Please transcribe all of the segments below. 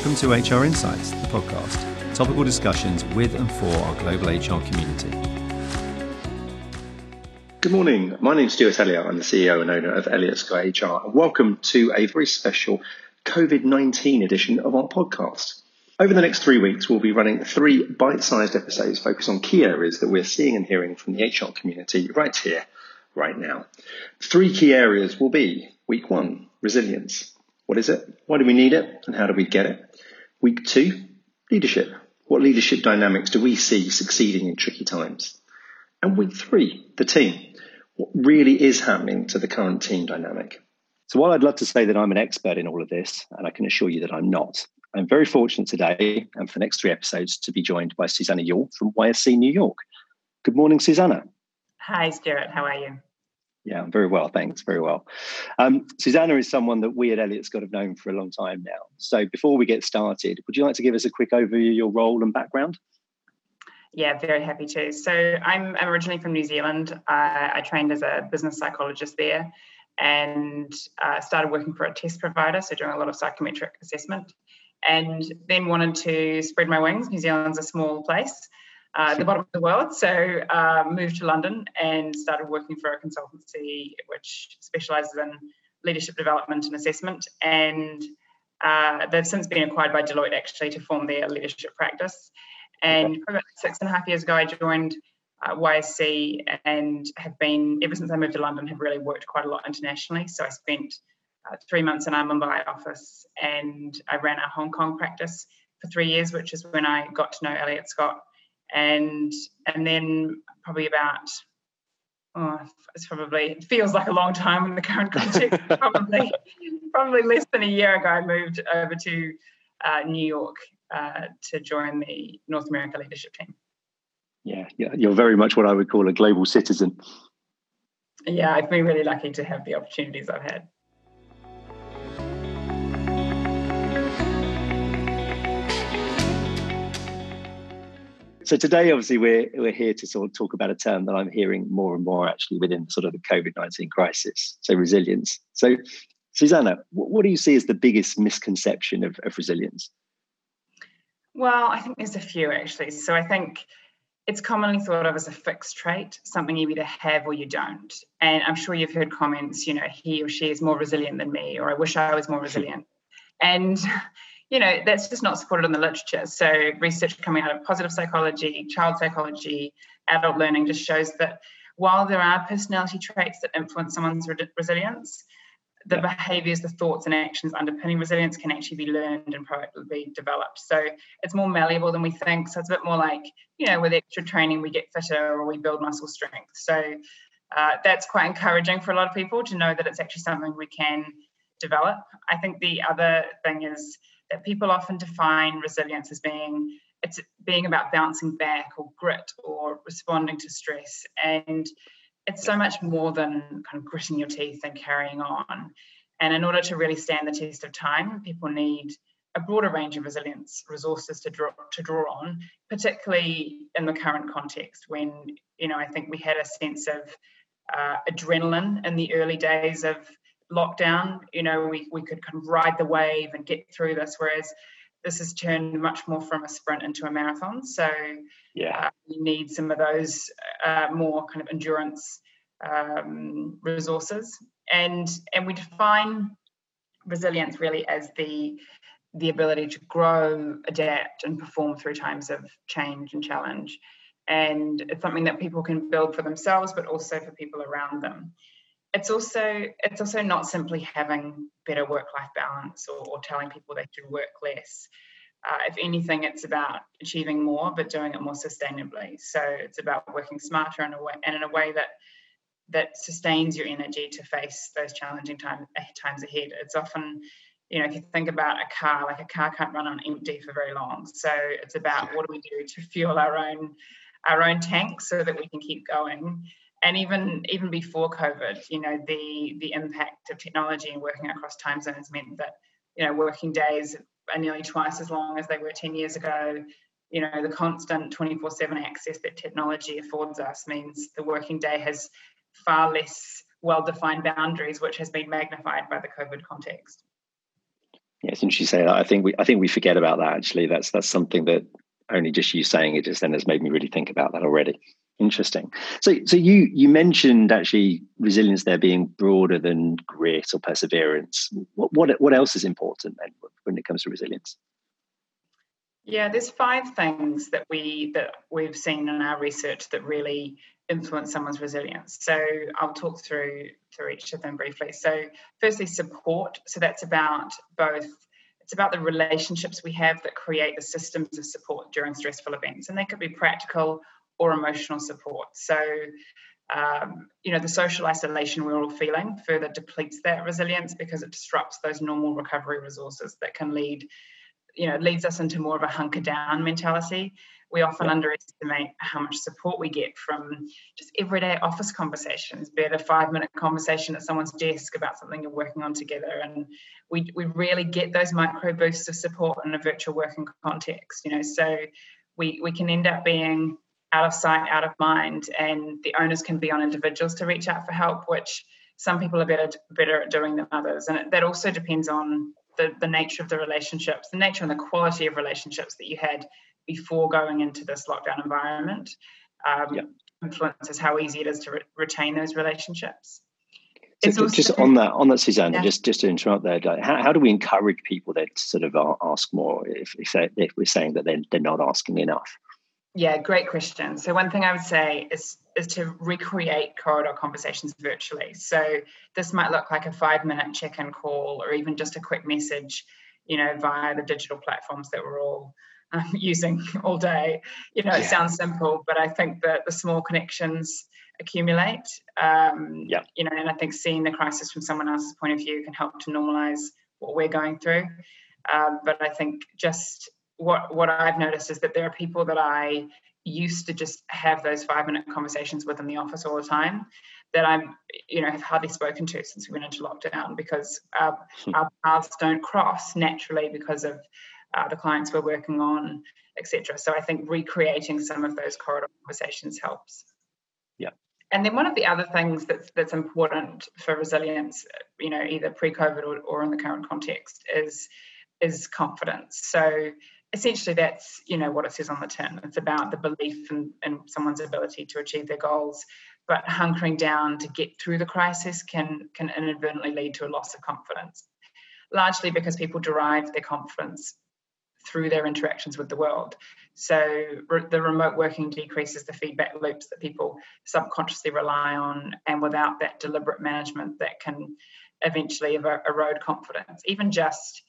Welcome to HR Insights, the podcast, topical discussions with and for our global HR community. Good morning. My name is Stuart Elliott. I'm the CEO and owner of Elliott Scott HR. And welcome to a very special COVID 19 edition of our podcast. Over the next three weeks, we'll be running three bite sized episodes focused on key areas that we're seeing and hearing from the HR community right here, right now. Three key areas will be week one, resilience. What is it? Why do we need it? And how do we get it? Week two, leadership. What leadership dynamics do we see succeeding in tricky times? And week three, the team. What really is happening to the current team dynamic? So while I'd love to say that I'm an expert in all of this, and I can assure you that I'm not, I'm very fortunate today and for the next three episodes to be joined by Susannah Yule from YSC New York. Good morning, Susannah. Hi, Stuart. How are you? Yeah, very well, thanks. Very well. Um, Susannah is someone that we at Elliott Scott have known for a long time now. So before we get started, would you like to give us a quick overview of your role and background? Yeah, very happy to. So I'm, I'm originally from New Zealand. Uh, I trained as a business psychologist there and uh, started working for a test provider, so doing a lot of psychometric assessment, and then wanted to spread my wings. New Zealand's a small place uh, at the bottom of the world. So uh, moved to London and started working for a consultancy which specialises in leadership development and assessment. And uh, they've since been acquired by Deloitte actually to form their leadership practice. And about six and a half years ago, I joined uh, YSC and have been ever since I moved to London have really worked quite a lot internationally. So I spent uh, three months in our Mumbai office and I ran our Hong Kong practice for three years, which is when I got to know Elliott Scott and and then probably about oh, it's probably it feels like a long time in the current context. probably probably less than a year ago, I moved over to uh, New York uh, to join the North America leadership team. Yeah, yeah, you're very much what I would call a global citizen. Yeah, I've been really lucky to have the opportunities I've had. So today, obviously, we're we're here to sort of talk about a term that I'm hearing more and more actually within sort of the COVID nineteen crisis. So resilience. So, Susannah, what, do you see as the biggest misconception of, of resilience? Well, I think there's a few actually. So I think it's commonly thought of as a fixed trait, something you either have or you don't. And I'm sure you've heard comments, you know, he or she is more resilient than me, or I wish I was more hmm. resilient. And you know, that's just not supported in the literature. So research coming out of positive psychology, child psychology, adult learning just shows that while there are personality traits that influence someone's re- resilience, the yeah. behaviors, the thoughts, and actions underpinning resilience can actually be learned and proactively developed. So it's more malleable than we think. So it's a bit more like, you know, with extra training, we get fitter or we build muscle strength. So uh, that's quite encouraging for a lot of people to know that it's actually something we can develop. I think the other thing is people often define resilience as being it's being about bouncing back or grit or responding to stress. And it's so much more than kind of gritting your teeth and carrying on. And in order to really stand the test of time people need a broader range of resilience resources to draw to draw on particularly in the current context when you know i think we had a sense of uh, adrenaline in the early days of lockdown, you know, we, we could kind of ride the wave and get through this, whereas this has turned much more from a sprint into a marathon. So yeah, uh, you need some of those uh, more kind of endurance um, resources, and and we define resilience really as the the ability to grow, adapt, and perform through times of change and challenge. And it's something that people can build for themselves, but also for people around them it's also it's also not simply having better work-life balance or, or telling people they should work less. Uh, if anything, it's about achieving more, but doing it more sustainably. So it's about working smarter in a way, and in a way that that sustains your energy to face those challenging time, times ahead. It's often, you know, if you think about a car, like a car can't run on empty for very long. So it's about what do we do to fuel our own our own tank so that we can keep going and even even before COVID, you know, the the impact of technology and working across time zones meant that you know working days are nearly twice as long as they were 10 years ago. You know, the constant 24/7 access that technology affords us means the working day has far less well-defined boundaries, which has been magnified by the COVID context. Yes, and you say that, I think we I think we forget about that. Actually, that's that's something that only just you saying it just then has made me really think about that already. Interesting. So, so you you mentioned actually resilience there being broader than grit or perseverance. What what what else is important then when it comes to resilience? Yeah, there's five things that we that we've seen in our research that really influence someone's resilience. So I'll talk through through each of them briefly. So firstly, support. So that's about both it's about the relationships we have that create the systems of support during stressful events. And they could be practical or emotional support. So um, you know, the social isolation we're all feeling further depletes that resilience because it disrupts those normal recovery resources that can lead you know leads us into more of a hunker down mentality we often yeah. underestimate how much support we get from just everyday office conversations be it a five minute conversation at someone's desk about something you're working on together and we, we really get those micro boosts of support in a virtual working context you know so we, we can end up being out of sight out of mind and the onus can be on individuals to reach out for help which some people are better better at doing than others and it, that also depends on the, the nature of the relationships, the nature and the quality of relationships that you had before going into this lockdown environment um, yep. influences how easy it is to re- retain those relationships. So just on that, on that, Susannah, yeah. just just to interrupt there, like, how, how do we encourage people then to sort of ask more if, if, they, if we're saying that they're, they're not asking enough? Yeah, great question. So one thing I would say is is to recreate corridor conversations virtually. So this might look like a five minute check-in call or even just a quick message, you know, via the digital platforms that we're all um, using all day. You know, it sounds simple, but I think that the small connections accumulate. Um, yeah. You know, and I think seeing the crisis from someone else's point of view can help to normalize what we're going through. Um, but I think just what what I've noticed is that there are people that I used to just have those five minute conversations with in the office all the time that I'm, you know, have hardly spoken to since we went into lockdown because our, hmm. our paths don't cross naturally because of uh, the clients we're working on, etc. So I think recreating some of those corridor conversations helps. Yeah. And then one of the other things that's that's important for resilience, you know, either pre-COVID or, or in the current context, is is confidence. So essentially that's you know what it says on the tin. It's about the belief in, in someone's ability to achieve their goals. But hunkering down to get through the crisis can can inadvertently lead to a loss of confidence largely because people derive their confidence through their interactions with the world. So re- the remote working decreases the feedback loops that people subconsciously rely on and without that deliberate management that can eventually erode confidence. Even just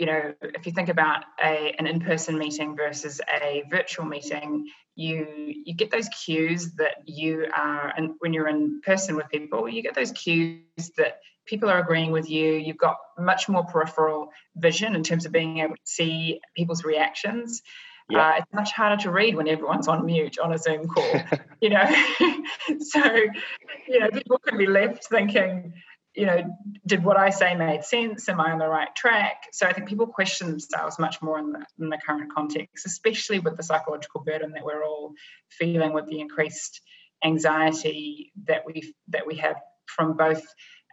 you know, if you think about a, an in-person meeting versus a virtual meeting, you you get those cues that you are, and when you're in person with people, you get those cues that people are agreeing with you. You've got much more peripheral vision in terms of being able to see people's reactions. Yeah. Uh, it's much harder to read when everyone's on mute on a Zoom call, you know. so, you know, people can be left thinking, you know, did what I say made sense? Am I on the right track? So I think people question themselves much more in the, in the current context, especially with the psychological burden that we're all feeling with the increased anxiety that we that we have from both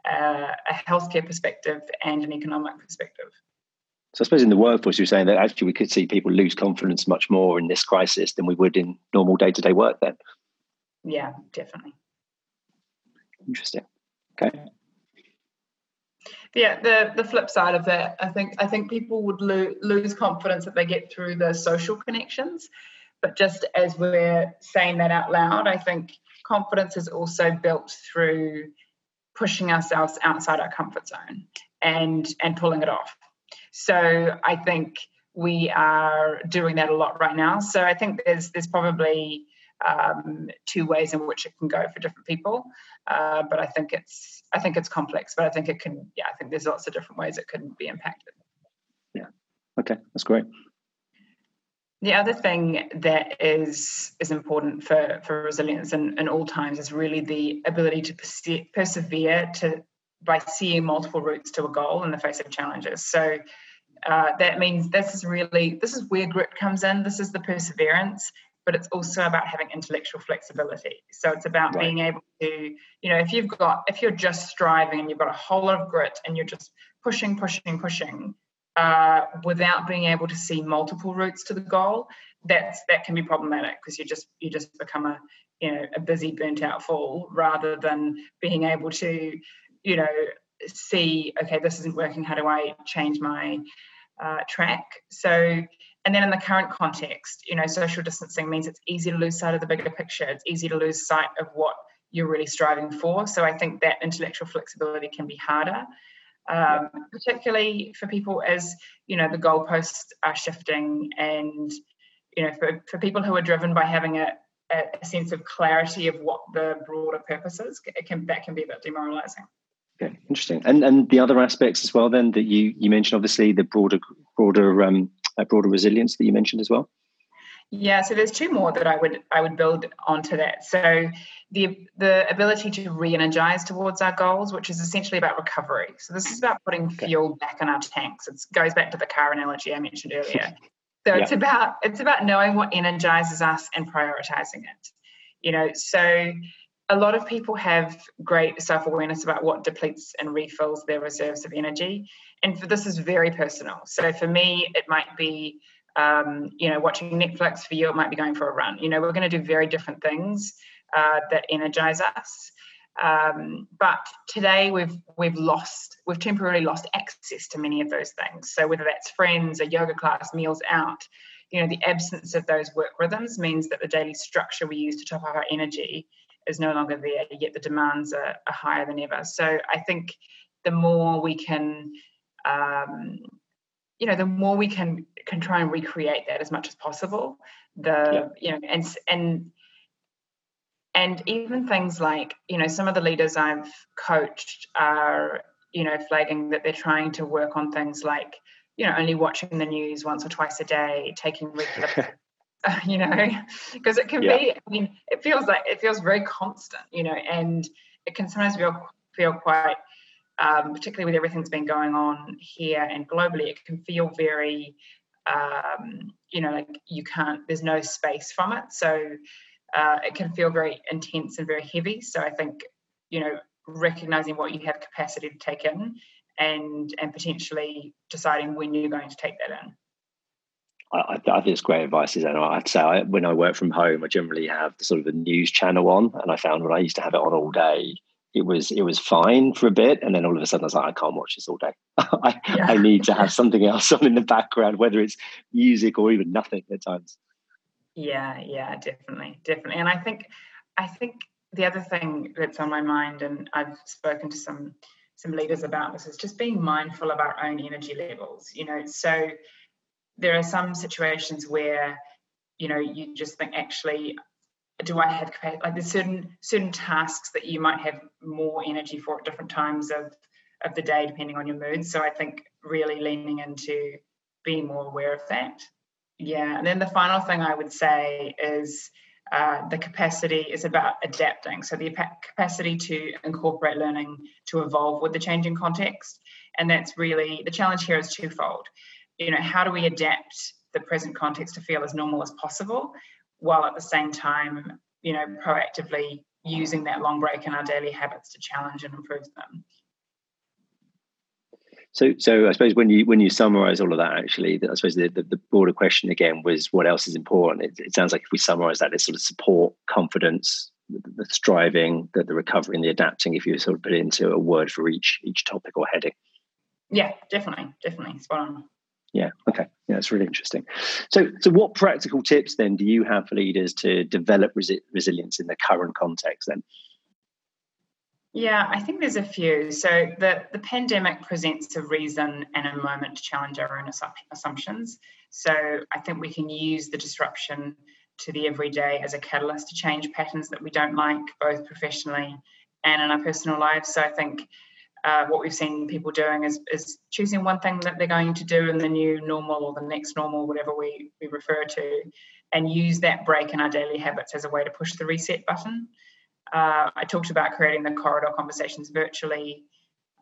uh, a healthcare perspective and an economic perspective. So I suppose in the workforce, you're saying that actually we could see people lose confidence much more in this crisis than we would in normal day-to-day work. Then. Yeah, definitely. Interesting. Okay yeah the the flip side of that i think i think people would lo- lose confidence if they get through the social connections. But just as we're saying that out loud i think confidence is also built through pushing ourselves outside our comfort zone and and pulling it off. So i think we are doing that a lot right now. So i think there's there's probably um, two ways in which it can go for different people. Uh, but I think it's I think it's complex. But I think it can yeah I think there's lots of different ways it can be impacted. Yeah. Okay, that's great. The other thing that is is important for, for resilience in, in all times is really the ability to perse- persevere to by seeing multiple routes to a goal in the face of challenges. So uh, that means this is really this is where grit comes in. This is the perseverance but it's also about having intellectual flexibility. So it's about right. being able to, you know, if you've got, if you're just striving and you've got a whole lot of grit and you're just pushing, pushing, pushing, uh, without being able to see multiple routes to the goal, that's that can be problematic because you just you just become a you know a busy burnt out fool rather than being able to you know see okay this isn't working how do i change my uh, track so and then in the current context you know social distancing means it's easy to lose sight of the bigger picture. It's easy to lose sight of what you're really striving for. So i think that intellectual flexibility can be harder. Um, particularly for people as you know the goalposts are shifting and you know for, for people who are driven by having a, a sense of clarity of what the broader purpose is it can that can be a bit demoralizing. Okay interesting. And and the other aspects as well then that you you mentioned obviously the broader broader um uh, broader resilience that you mentioned as well yeah, so there's two more that I would I would build onto that. So the the ability to re-energize towards our goals, which is essentially about recovery. So this is about putting okay. fuel back in our tanks. It goes back to the car analogy I mentioned earlier. So yeah. it's about it's about knowing what energizes us and prioritizing it. You know, so a lot of people have great self-awareness about what depletes and refills their reserves of energy. And for this is very personal. So for me, it might be um, you know, watching Netflix for you, it might be going for a run. You know, we're going to do very different things uh, that energize us. Um, but today we've we've lost we've temporarily lost access to many of those things. So whether that's friends, a yoga class, meals out, you know, the absence of those work rhythms means that the daily structure we use to top up our energy is no longer there. Yet the demands are, are higher than ever. So I think the more we can um, you know the more we can can try and recreate that as much as possible the yeah. you know and and and even things like you know some of the leaders i've coached are you know flagging that they're trying to work on things like you know only watching the news once or twice a day taking regular you know because it can yeah. be i mean it feels like it feels very constant you know and it can sometimes feel feel quite um, particularly with everything that's been going on here and globally, it can feel very, um, you know, like you can't, there's no space from it. So uh, it can feel very intense and very heavy. So I think, you know, recognizing what you have capacity to take in and and potentially deciding when you're going to take that in. I, I, think it's great advice, Susannah. I'd say I, when I work from home, I generally have the sort of the news channel on, and I found when I used to have it on all day, it was it was fine for a bit, and then all of a sudden I was like, I can't watch this all day. I, yeah. I need to have something else on in the background, whether it's music or even nothing at times. Yeah, yeah, definitely, definitely. And I think I think the other thing that's on my mind, and I've spoken to some some leaders about this, is just being mindful of our own energy levels. You know, so there are some situations where you know you just think actually do I have capacity? Like there's certain certain tasks that you might have more energy for at different times of of the day, depending on your mood. So I think really leaning into being more aware of that. Yeah, and then the final thing I would say is uh, the capacity is about adapting. So the capacity to incorporate learning to evolve with the changing context, and that's really the challenge here is twofold. You know, how do we adapt the present context to feel as normal as possible? While at the same time, you know, proactively using that long break in our daily habits to challenge and improve them. So, so I suppose when you when you summarise all of that, actually, I suppose the, the, the, broader question again was what else is important. It, it sounds like if we summarise that, it's sort of support, confidence, the, the striving, the, the recovery, and the adapting. If you sort of put it into a word for each each topic or heading. Yeah, definitely, definitely, spot on. Yeah. Okay. Yeah, it's really interesting. So, so what practical tips then do you have for leaders to develop resi- resilience in the current context? Then. Yeah, I think there's a few. So the the pandemic presents a reason and a moment to challenge our own assumptions. So I think we can use the disruption to the everyday as a catalyst to change patterns that we don't like, both professionally and in our personal lives. So I think uh, what we've seen people doing is, is choosing one thing that they're going to do in the new normal or the next normal, whatever we, we refer to, and use that break in our daily habits as a way to push the reset button. Uh, I talked about creating the corridor conversations virtually.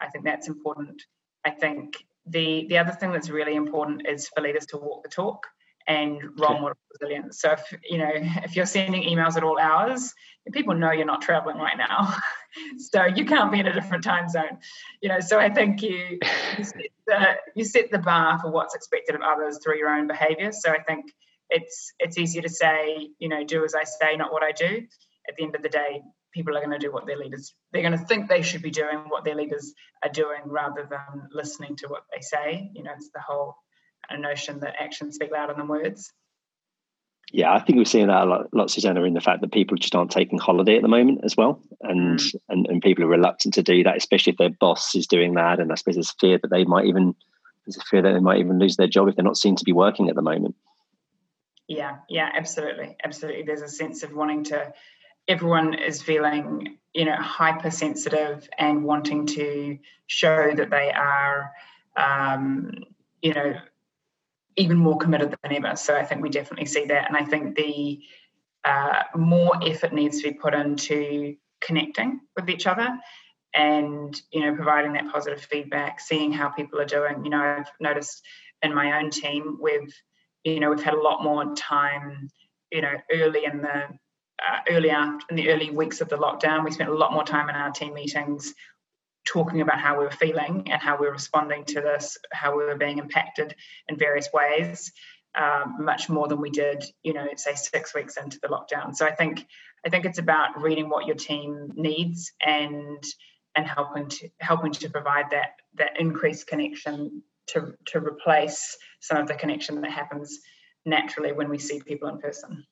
I think that's important. I think the the other thing that's really important is for leaders to walk the talk and role model resilience. So if you know if you're sending emails at all hours, people know you're not traveling right now, so you can't be in a different time zone. You know, so I think you you set, the, you set the bar for what's expected of others through your own behaviour. So I think it's it's easier to say you know do as I say, not what I do. At the end of the day, people are going to do what their leaders they're going to think they should be doing what their leaders are doing rather than listening to what they say. You know, it's the whole a notion that actions speak louder than words. Yeah, I think we're seeing that a lot, lot, Susannah, in the fact that people just aren't taking holiday at the moment as well, and, mm. and and people are reluctant to do that, especially if their boss is doing that. And I suppose there's fear that they might even there's a fear that they might even lose their job if they're not seen to be working at the moment. Yeah, yeah, absolutely, absolutely. There's a sense of wanting to. Everyone is feeling, you know, hypersensitive and wanting to show that they are, um, you know, even more committed than ever. So I think we definitely see that. And I think the uh, more effort needs to be put into connecting with each other and you know providing that positive feedback seeing how people are doing you know i've noticed in my own team we've you know we've had a lot more time you know early in the uh, early after in the early weeks of the lockdown we spent a lot more time in our team meetings talking about how we were feeling and how we were responding to this, how we were being impacted in various ways, um, much more than we did, you know, say six weeks into the lockdown. So I think I think it's about reading what your team needs and and helping to helping to provide that that increased connection to to replace some of the connection that happens naturally when we see people in person.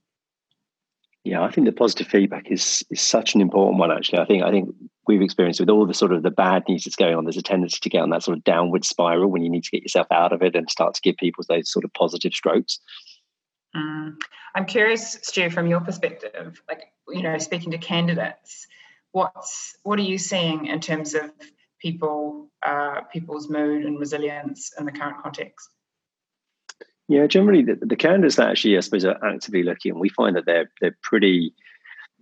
Yeah, I think the positive feedback is is such an important one. Actually, I think I think we've experienced with all the sort of the bad news that's going on. There's a tendency to get on that sort of downward spiral when you need to get yourself out of it and start to give people those sort of positive strokes. Mm. I'm curious, Stu, from your perspective, like you know, speaking to candidates, what's what are you seeing in terms of people, uh, people's mood and resilience in the current context? Yeah, generally the, the candidates that actually, I suppose, are actively looking, we find that they're they're pretty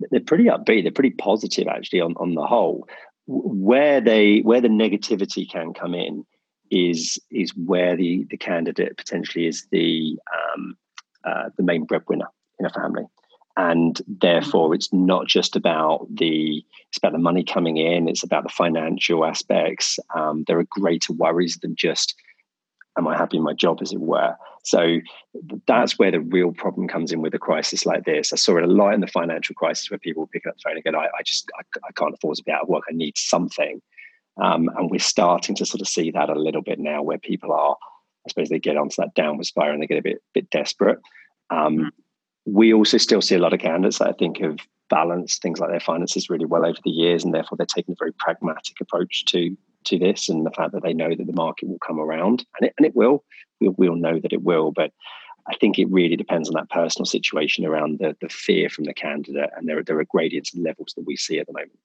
they're pretty upbeat. They're pretty positive actually on on the whole. Where they where the negativity can come in is is where the the candidate potentially is the um, uh, the main breadwinner in a family and therefore it's not just about the it's about the money coming in it's about the financial aspects um, there are greater worries than just am I happy in my job, as it were? So that's where the real problem comes in with a crisis like this. I saw it a lot in the financial crisis where people pick up the phone and go, I, I just I, I, can't afford to be out of work. I need something. Um, and we're starting to sort of see that a little bit now where people are, I suppose they get onto that downward spiral and they get a bit bit desperate. Um, mm. we also still see a lot of candidates that I think have balanced things like their finances really well over the years, and therefore they're taking a very pragmatic approach to to this and the fact that they know that the market will come around and it, and it will. We'll, know that it will but I think it really depends on that personal situation around the, the fear from the candidate and there, there are gradients and levels that we see at the moment.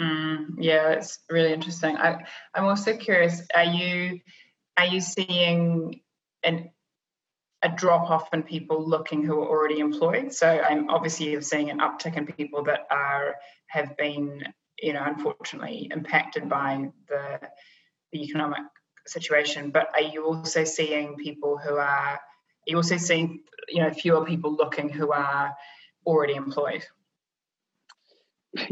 Mm, yeah it's really interesting. I, i'm also curious are you are you seeing an a drop off in people looking who are already employed. So I'm obviously you're seeing an uptick in people that are have been you know, unfortunately impacted by the, the economic situation. But are you also seeing people who are, are you also seeing, you know, fewer people looking who are already employed?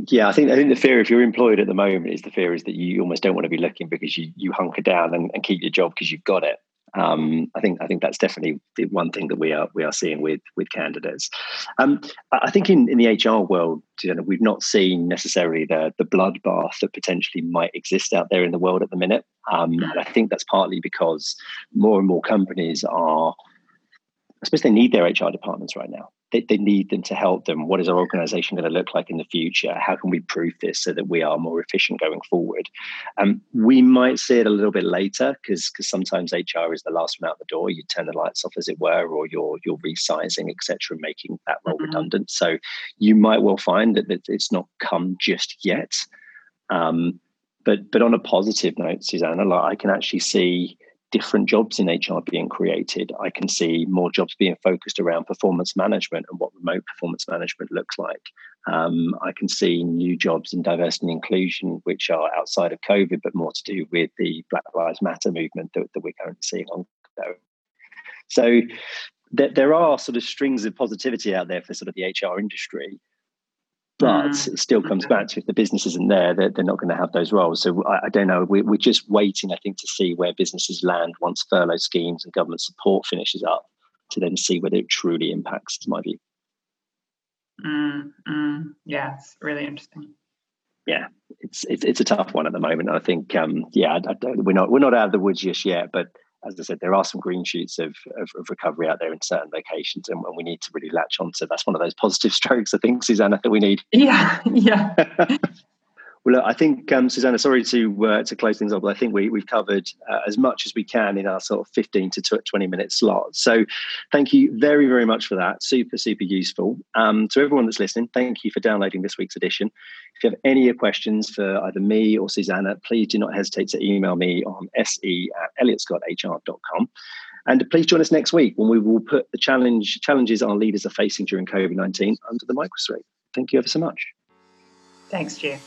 Yeah, I think I think the fear if you're employed at the moment is the fear is that you almost don't want to be looking because you you hunker down and, and keep your job because you've got it um, I think I think that's definitely the one thing that we are we are seeing with with candidates. Um, I think in, in the HR world, you know, we've not seen necessarily the the bloodbath that potentially might exist out there in the world at the minute, um, and I think that's partly because more and more companies are. I suppose they need their HR departments right now they, they need them to help them. What is our organization going to look like in the future? How can we prove this so that we are more efficient going forward? Um, we might see it a little bit later because because sometimes HR is the last one out the door. You turn the lights off, as it were, or you're you're resizing, etc., making that role mm-hmm. redundant. So you might well find that, that it's not come just yet. Um, but but on a positive note, Susannah, like I can actually see different jobs in HR being created. I can see more jobs being focused around performance management and what remote performance management looks like. Um, I can see new jobs in diversity and inclusion, which are outside of COVID, but more to do with the Black Lives Matter movement that, that we're currently seeing on. So there are sort of strings of positivity out there for sort of the HR industry. But mm. it still comes back to if the business isn't there, they're, they're not going to have those roles. So I, I don't know. We, we're just waiting, I think, to see where businesses land once furlough schemes and government support finishes up to then see whether it truly impacts, is my view. Mm, mm, yeah, it's really interesting. Yeah, it's, it's it's a tough one at the moment. I think, um, yeah, I, I we're not we're not out of the woods just yet, but as I said, there are some green shoots of, of, of recovery out there in certain locations, and, and, we need to really latch on to. That's one of those positive strokes, I think, Susannah, that we need. Yeah, yeah. Well, I think um, Susannah, sorry to uh, to close things up, but I think we we've covered uh, as much as we can in our sort of fifteen to twenty minute slot. So, thank you very very much for that. Super super useful. Um, to everyone that's listening, thank you for downloading this week's edition. If you have any questions for either me or Susannah, please do not hesitate to email me on se at elliottscotthr.com. And please join us next week when we will put the challenge challenges our leaders are facing during COVID nineteen under the microscope. Thank you ever so much. Thanks, Stu.